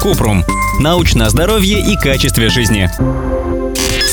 Купрум. Научное здоровье и качестве жизни.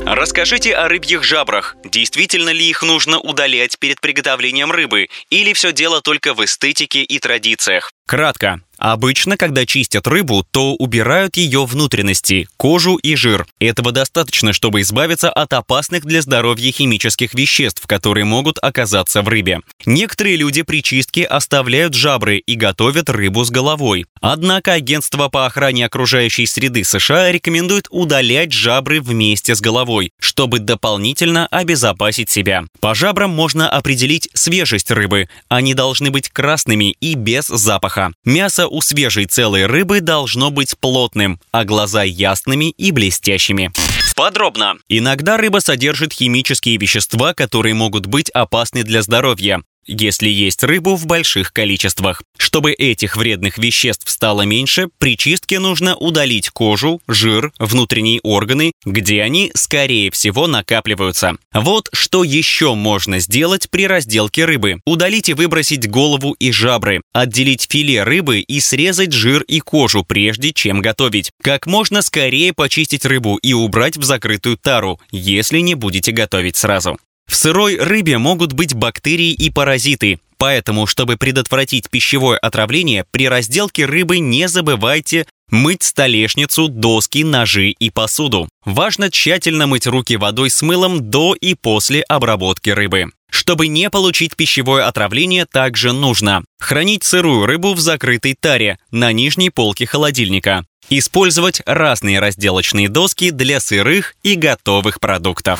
Расскажите о рыбьих жабрах. Действительно ли их нужно удалять перед приготовлением рыбы? Или все дело только в эстетике и традициях? Кратко. Обычно, когда чистят рыбу, то убирают ее внутренности, кожу и жир. Этого достаточно, чтобы избавиться от опасных для здоровья химических веществ, которые могут оказаться в рыбе. Некоторые люди при чистке оставляют жабры и готовят рыбу с головой. Однако агентство по охране окружающей среды США рекомендует удалять жабры вместе с головой, чтобы дополнительно обезопасить себя. По жабрам можно определить свежесть рыбы. Они должны быть красными и без запаха. Мясо у свежей целой рыбы должно быть плотным, а глаза ясными и блестящими. Подробно. Иногда рыба содержит химические вещества, которые могут быть опасны для здоровья если есть рыбу в больших количествах. Чтобы этих вредных веществ стало меньше, при чистке нужно удалить кожу, жир, внутренние органы, где они, скорее всего, накапливаются. Вот что еще можно сделать при разделке рыбы. Удалить и выбросить голову и жабры, отделить филе рыбы и срезать жир и кожу, прежде чем готовить. Как можно скорее почистить рыбу и убрать в закрытую тару, если не будете готовить сразу. В сырой рыбе могут быть бактерии и паразиты, поэтому, чтобы предотвратить пищевое отравление, при разделке рыбы не забывайте мыть столешницу, доски, ножи и посуду. Важно тщательно мыть руки водой с мылом до и после обработки рыбы. Чтобы не получить пищевое отравление, также нужно хранить сырую рыбу в закрытой таре на нижней полке холодильника. Использовать разные разделочные доски для сырых и готовых продуктов.